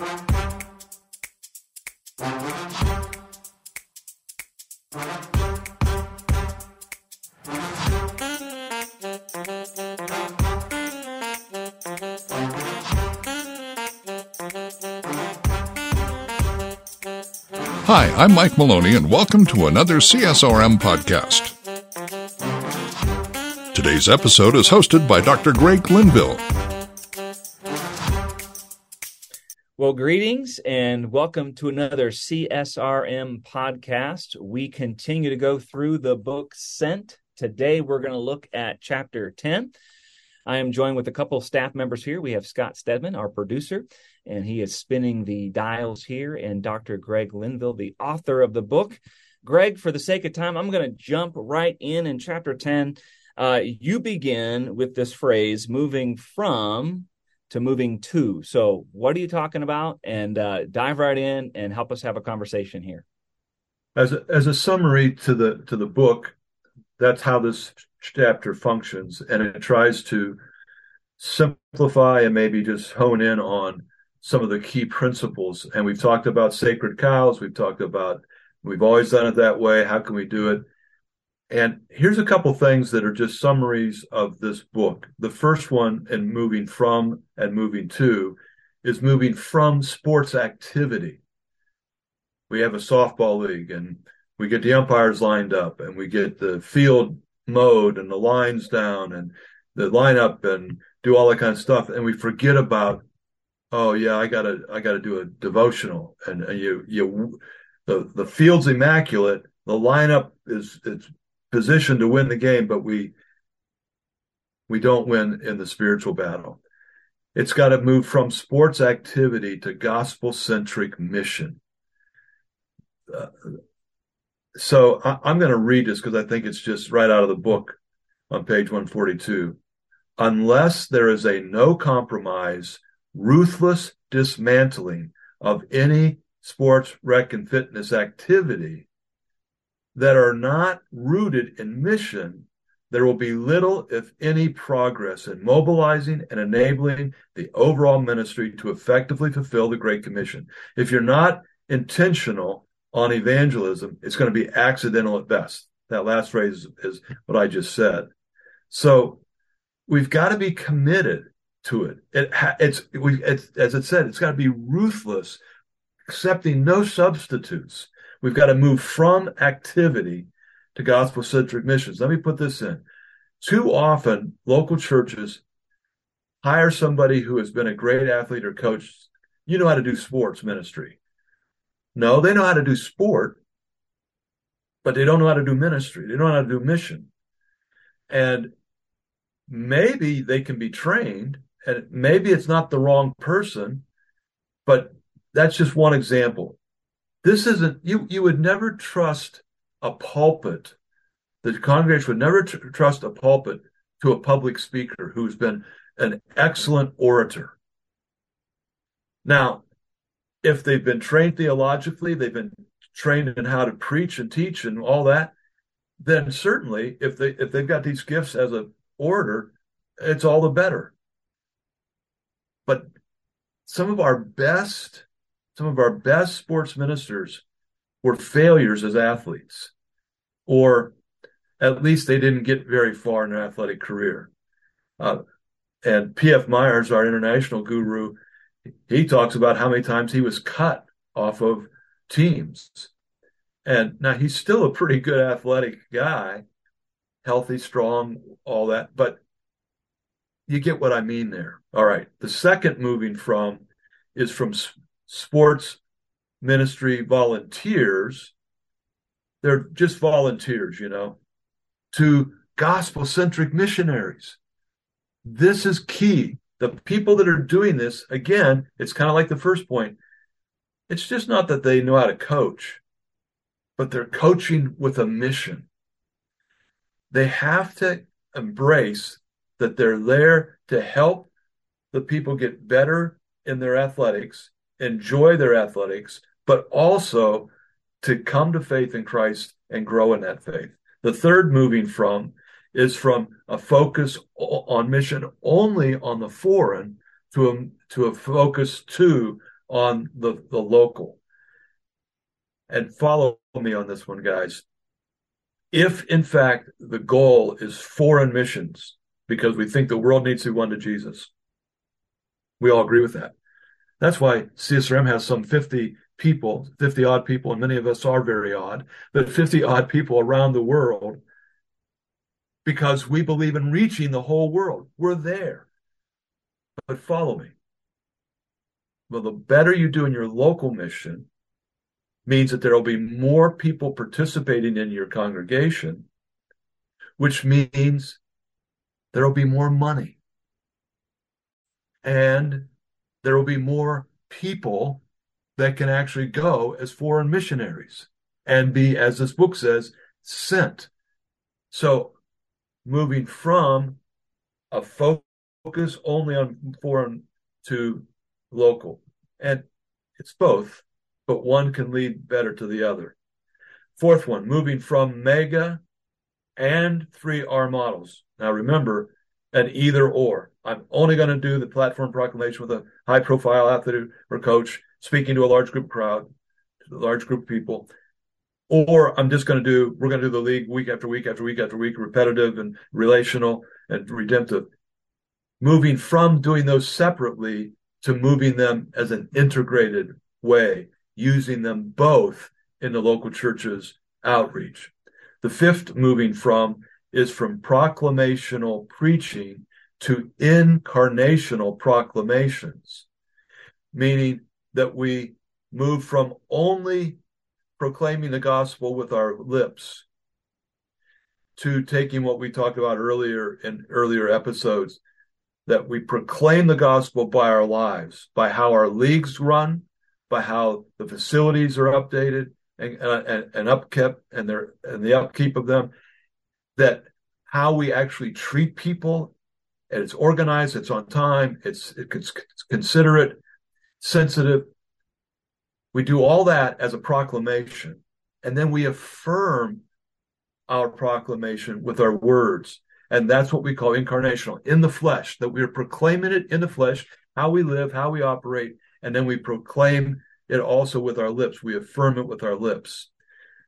Hi, I'm Mike Maloney, and welcome to another CSRM podcast. Today's episode is hosted by Dr. Greg Linville. Greetings and welcome to another CSRM podcast. We continue to go through the book Sent. Today, we're going to look at chapter 10. I am joined with a couple staff members here. We have Scott Stedman, our producer, and he is spinning the dials here, and Dr. Greg Linville, the author of the book. Greg, for the sake of time, I'm going to jump right in in chapter 10. Uh, you begin with this phrase, moving from to moving to. So, what are you talking about? And uh, dive right in and help us have a conversation here. As a, as a summary to the to the book, that's how this chapter functions, and it tries to simplify and maybe just hone in on some of the key principles. And we've talked about sacred cows. We've talked about we've always done it that way. How can we do it? And here's a couple things that are just summaries of this book. The first one, and moving from and moving to, is moving from sports activity. We have a softball league and we get the umpires lined up and we get the field mowed and the lines down and the lineup and do all that kind of stuff. And we forget about oh yeah, I gotta I gotta do a devotional, and, you you the the field's immaculate. The lineup is it's positioned to win the game, but we we don't win in the spiritual battle. It's got to move from sports activity to gospel centric mission. Uh, so I, am going to read this because I think it's just right out of the book on page 142. Unless there is a no compromise ruthless dismantling of any sports, rec, and fitness activity that are not rooted in mission, there will be little, if any, progress in mobilizing and enabling the overall ministry to effectively fulfill the Great Commission. If you're not intentional on evangelism, it's going to be accidental at best. That last phrase is what I just said. So we've got to be committed to it. It it's we it's, as it said, it's got to be ruthless, accepting no substitutes. We've got to move from activity to gospel centric missions. Let me put this in. Too often, local churches hire somebody who has been a great athlete or coach. You know how to do sports ministry. No, they know how to do sport, but they don't know how to do ministry. They don't know how to do mission. And maybe they can be trained, and maybe it's not the wrong person, but that's just one example. This isn't you. You would never trust a pulpit. The congregation would never tr- trust a pulpit to a public speaker who's been an excellent orator. Now, if they've been trained theologically, they've been trained in how to preach and teach and all that, then certainly if they if they've got these gifts as a orator, it's all the better. But some of our best, some of our best sports ministers were failures as athletes, or at least they didn't get very far in their athletic career. Uh, and P.F. Myers, our international guru, he talks about how many times he was cut off of teams. And now he's still a pretty good athletic guy, healthy, strong, all that. But you get what I mean there. All right. The second moving from is from sports ministry volunteers. They're just volunteers, you know, to gospel centric missionaries. This is key. The people that are doing this, again, it's kind of like the first point. It's just not that they know how to coach, but they're coaching with a mission. They have to embrace that they're there to help the people get better in their athletics, enjoy their athletics, but also to come to faith in Christ and grow in that faith. The third moving from is from a focus on mission only on the foreign to a, to a focus too on the, the local. And follow me on this one, guys. If in fact the goal is foreign missions, because we think the world needs to be won to Jesus, we all agree with that. That's why CSRM has some 50 people, 50 odd people, and many of us are very odd, but 50 odd people around the world because we believe in reaching the whole world. We're there. But follow me. Well, the better you do in your local mission means that there will be more people participating in your congregation, which means there will be more money. And there will be more people that can actually go as foreign missionaries and be, as this book says, sent. So moving from a focus only on foreign to local. And it's both, but one can lead better to the other. Fourth one, moving from mega and 3R models. Now remember, an either or. I'm only going to do the platform proclamation with a high profile athlete or coach speaking to a large group crowd, large group of people. Or I'm just going to do, we're going to do the league week after week after week after week, repetitive and relational and redemptive. Moving from doing those separately to moving them as an integrated way, using them both in the local church's outreach. The fifth moving from is from proclamational preaching to incarnational proclamations, meaning that we move from only proclaiming the gospel with our lips to taking what we talked about earlier in earlier episodes that we proclaim the gospel by our lives, by how our leagues run, by how the facilities are updated and, uh, and, and upkept and their and the upkeep of them, that how we actually treat people and it's organized, it's on time, it's, it's considerate, sensitive. We do all that as a proclamation, and then we affirm our proclamation with our words. And that's what we call incarnational, in the flesh, that we are proclaiming it in the flesh, how we live, how we operate, and then we proclaim it also with our lips. We affirm it with our lips.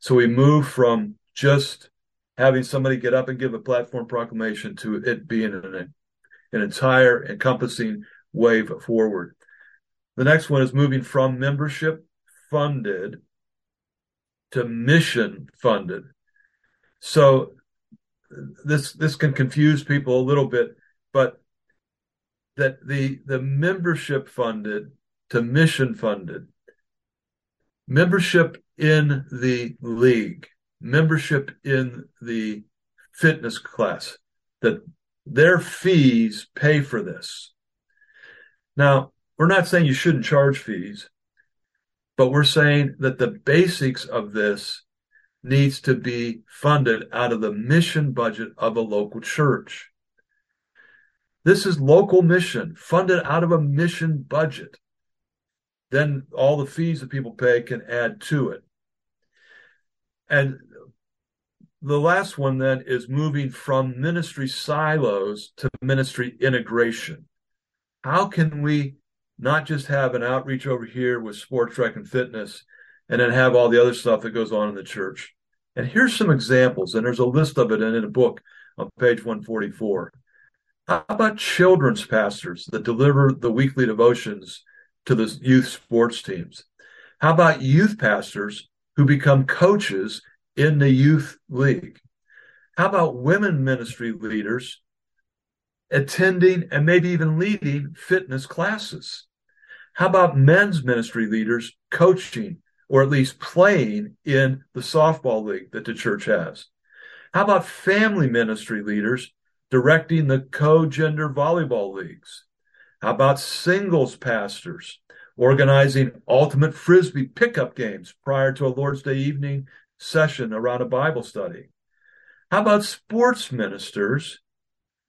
So we move from just having somebody get up and give a platform proclamation to it being an, an entire encompassing wave forward. The next one is moving from membership funded to mission funded. So this this can confuse people a little bit, but that the the membership funded to mission funded membership in the league, membership in the fitness class, that their fees pay for this. Now, we're not saying you shouldn't charge fees, but we're saying that the basics of this needs to be funded out of the mission budget of a local church. This is local mission funded out of a mission budget. Then all the fees that people pay can add to it. And the last one then is moving from ministry silos to ministry integration. How can we not just have an outreach over here with sports, rec, and fitness, and then have all the other stuff that goes on in the church? And here's some examples, and there's a list of it in, in a book on page 144. How about children's pastors that deliver the weekly devotions to the youth sports teams? How about youth pastors who become coaches in the youth league? How about women ministry leaders attending and maybe even leading fitness classes? How about men's ministry leaders coaching or at least playing in the softball league that the church has? How about family ministry leaders directing the co gender volleyball leagues? How about singles pastors organizing ultimate frisbee pickup games prior to a Lord's Day evening session around a Bible study? How about sports ministers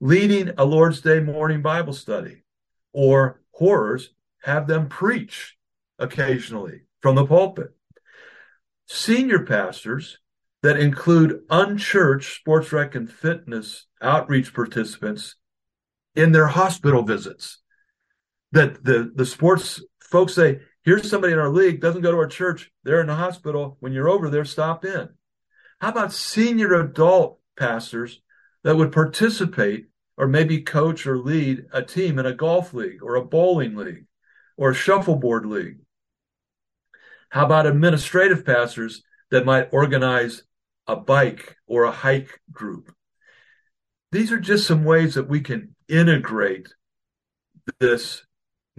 leading a Lord's Day morning Bible study? Or horrors, have them preach occasionally from the pulpit. Senior pastors that include unchurched sports rec and fitness outreach participants in their hospital visits. That the, the sports folks say, Here's somebody in our league, doesn't go to our church. They're in the hospital. When you're over there, stop in. How about senior adult pastors that would participate or maybe coach or lead a team in a golf league or a bowling league or a shuffleboard league? How about administrative pastors that might organize a bike or a hike group? These are just some ways that we can integrate this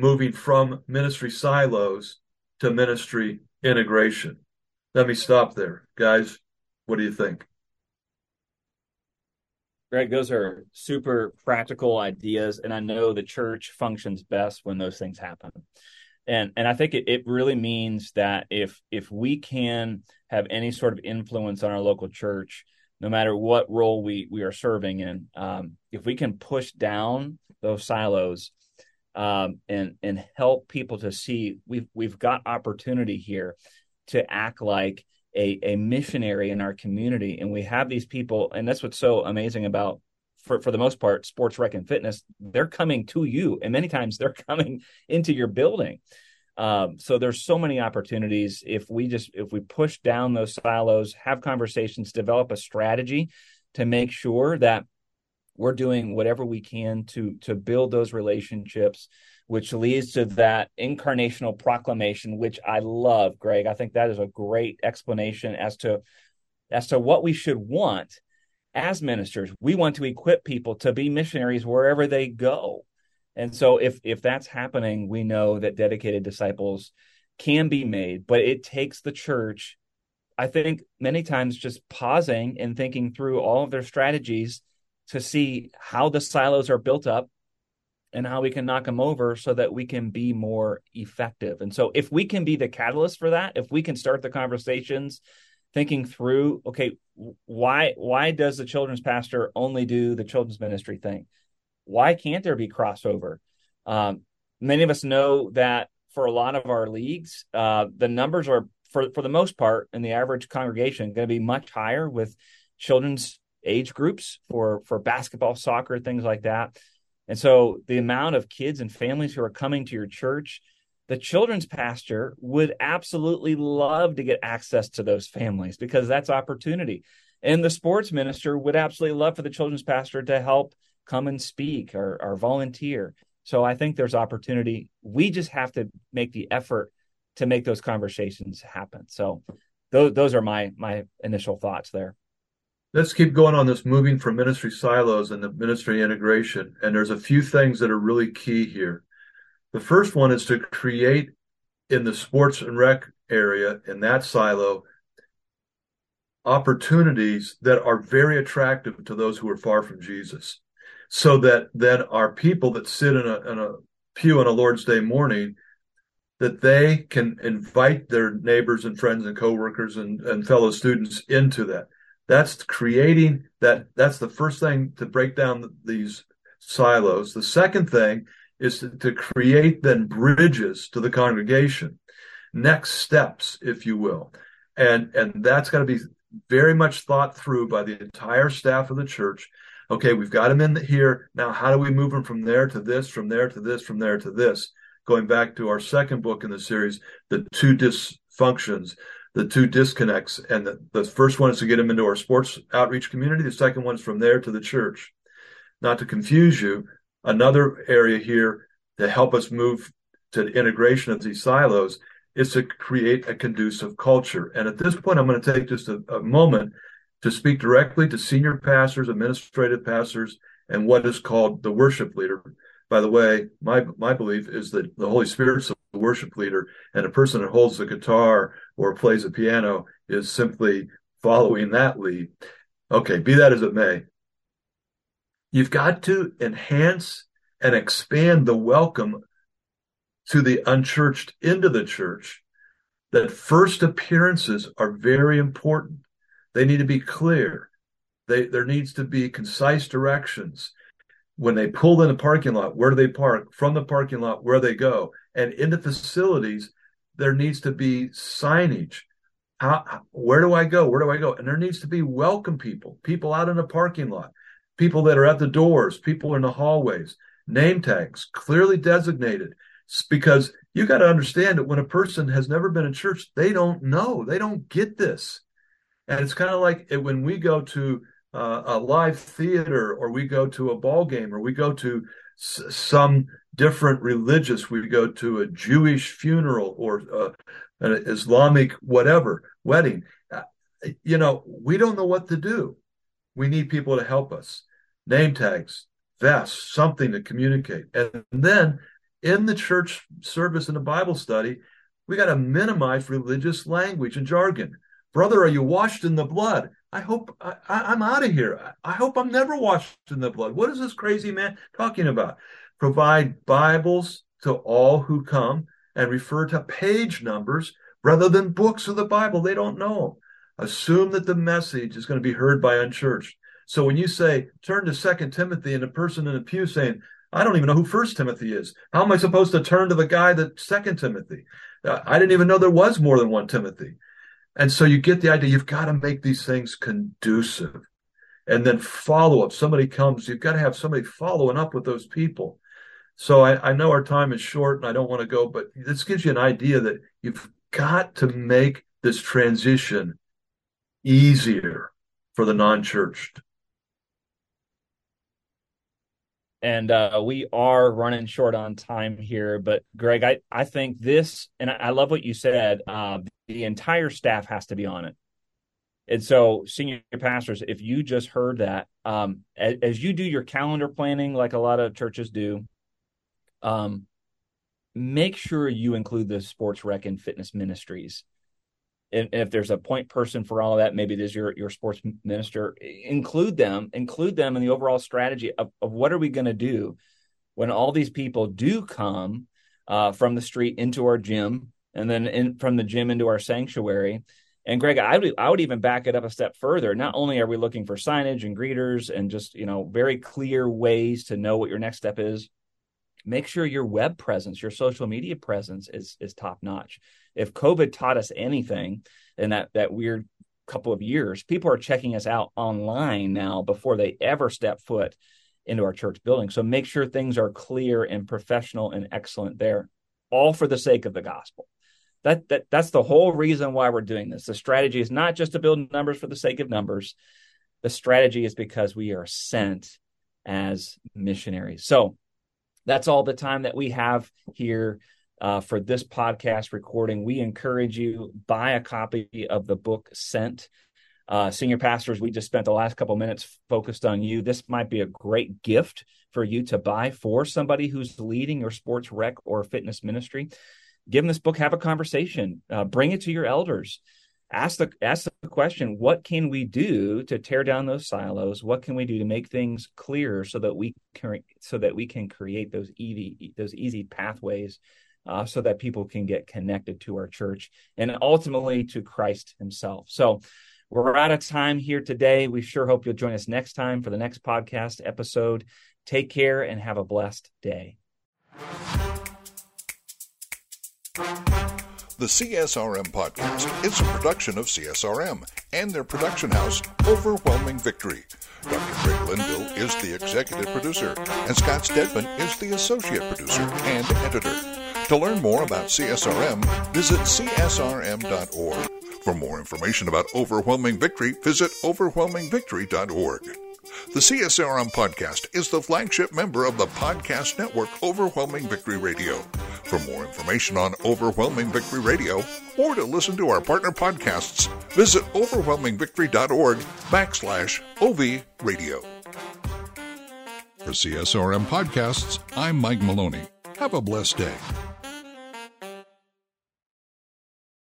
moving from ministry silos to ministry integration. Let me stop there. Guys, what do you think? Greg, those are super practical ideas, and I know the church functions best when those things happen. And and I think it, it really means that if if we can have any sort of influence on our local church, no matter what role we we are serving in, um, if we can push down those silos um, and and help people to see we've we've got opportunity here to act like a, a missionary in our community. And we have these people, and that's what's so amazing about for, for the most part, sports rec and fitness, they're coming to you. And many times they're coming into your building. Um, so there's so many opportunities if we just if we push down those silos, have conversations, develop a strategy to make sure that we're doing whatever we can to to build those relationships which leads to that incarnational proclamation, which I love, Greg. I think that is a great explanation as to as to what we should want as ministers. We want to equip people to be missionaries wherever they go. And so if if that's happening, we know that dedicated disciples can be made, but it takes the church I think many times just pausing and thinking through all of their strategies to see how the silos are built up and how we can knock them over so that we can be more effective. And so if we can be the catalyst for that, if we can start the conversations thinking through, okay, why why does the children's pastor only do the children's ministry thing? Why can't there be crossover? Um, many of us know that for a lot of our leagues, uh, the numbers are for for the most part in the average congregation going to be much higher with children's age groups for for basketball, soccer, things like that. And so the amount of kids and families who are coming to your church, the children's pastor would absolutely love to get access to those families because that's opportunity. And the sports minister would absolutely love for the children's pastor to help come and speak or, or volunteer. So I think there's opportunity. We just have to make the effort to make those conversations happen. So those those are my my initial thoughts there let's keep going on this moving from ministry silos and the ministry integration. And there's a few things that are really key here. The first one is to create in the sports and rec area in that silo opportunities that are very attractive to those who are far from Jesus. So that then our people that sit in a, in a pew on a Lord's Day morning, that they can invite their neighbors and friends and coworkers and, and fellow students into that that's creating that. That's the first thing to break down these silos. The second thing is to, to create then bridges to the congregation, next steps, if you will, and and that's got to be very much thought through by the entire staff of the church. Okay, we've got them in here. Now, how do we move them from there to this, from there to this, from there to this? Going back to our second book in the series, The Two Dysfunctions the two disconnects. And the, the first one is to get them into our sports outreach community. The second one is from there to the church. Not to confuse you, another area here to help us move to the integration of these silos is to create a conducive culture. And at this point, I'm going to take just a, a moment to speak directly to senior pastors, administrative pastors, and what is called the worship leader. By the way, my my belief is that the Holy Spirit's the worship leader, and a person that holds the guitar or plays a piano is simply following that lead. Okay, be that as it may. You've got to enhance and expand the welcome to the unchurched into the church. That first appearances are very important. They need to be clear. They, there needs to be concise directions when they pull in the parking lot, where do they park? From the parking lot, where they go? And in the facilities, there needs to be signage. How, where do I go? Where do I go? And there needs to be welcome people, people out in the parking lot, people that are at the doors, people in the hallways, name tags clearly designated because you got to understand that when a person has never been in church, they don't know, they don't get this. And it's kind of like when we go to uh, a live theater or we go to a ball game or we go to some different religious, we go to a Jewish funeral or uh, an Islamic whatever wedding. Uh, you know, we don't know what to do. We need people to help us. Name tags, vests, something to communicate. And then in the church service and the Bible study, we got to minimize religious language and jargon. Brother, are you washed in the blood? I hope I, am out of here. I hope I'm never washed in the blood. What is this crazy man talking about? Provide Bibles to all who come and refer to page numbers rather than books of the Bible. They don't know. Assume that the message is going to be heard by unchurched. So when you say turn to Second Timothy and the person in the pew saying, I don't even know who First Timothy is. How am I supposed to turn to the guy that Second Timothy? Uh, I didn't even know there was more than one Timothy. And so you get the idea. You've got to make these things conducive, and then follow up. Somebody comes, you've got to have somebody following up with those people. So I, I know our time is short, and I don't want to go, but this gives you an idea that you've got to make this transition easier for the non-churched. And uh, we are running short on time here. But Greg, I, I think this, and I, love what you said. Uh, the entire staff has to be on it. And so, senior pastors, if you just heard that, um, as, as, you do your calendar planning, like a lot of churches do, um, make sure you include the sports rec and fitness ministries and if there's a point person for all of that, maybe it is your your sports minister. Include them, include them in the overall strategy of, of what are we going to do when all these people do come uh, from the street into our gym, and then in, from the gym into our sanctuary. And Greg, I would I would even back it up a step further. Not only are we looking for signage and greeters and just you know very clear ways to know what your next step is, make sure your web presence, your social media presence is is top notch if COVID taught us anything in that that weird couple of years, people are checking us out online now before they ever step foot into our church building. So make sure things are clear and professional and excellent there, all for the sake of the gospel. That, that that's the whole reason why we're doing this. The strategy is not just to build numbers for the sake of numbers. The strategy is because we are sent as missionaries. So that's all the time that we have here uh, for this podcast recording. We encourage you buy a copy of the book Sent. Uh, senior pastors, we just spent the last couple minutes focused on you. This might be a great gift for you to buy for somebody who's leading your sports rec or fitness ministry. Give them this book, have a conversation, uh, bring it to your elders. Ask the ask the question: What can we do to tear down those silos? What can we do to make things clearer so that we can so that we can create those easy those easy pathways uh, so that people can get connected to our church and ultimately to Christ Himself. So we're out of time here today. We sure hope you'll join us next time for the next podcast episode. Take care and have a blessed day. The CSRM podcast is a production of CSRM and their production house, Overwhelming Victory. Dr. Greg Linville is the executive producer, and Scott Stedman is the associate producer and editor. To learn more about CSRM, visit csrm.org. For more information about Overwhelming Victory, visit overwhelmingvictory.org. The CSRM podcast is the flagship member of the podcast network Overwhelming Victory Radio. For more information on Overwhelming Victory Radio or to listen to our partner podcasts, visit overwhelmingvictory.org backslash OV radio. For CSRM podcasts, I'm Mike Maloney. Have a blessed day.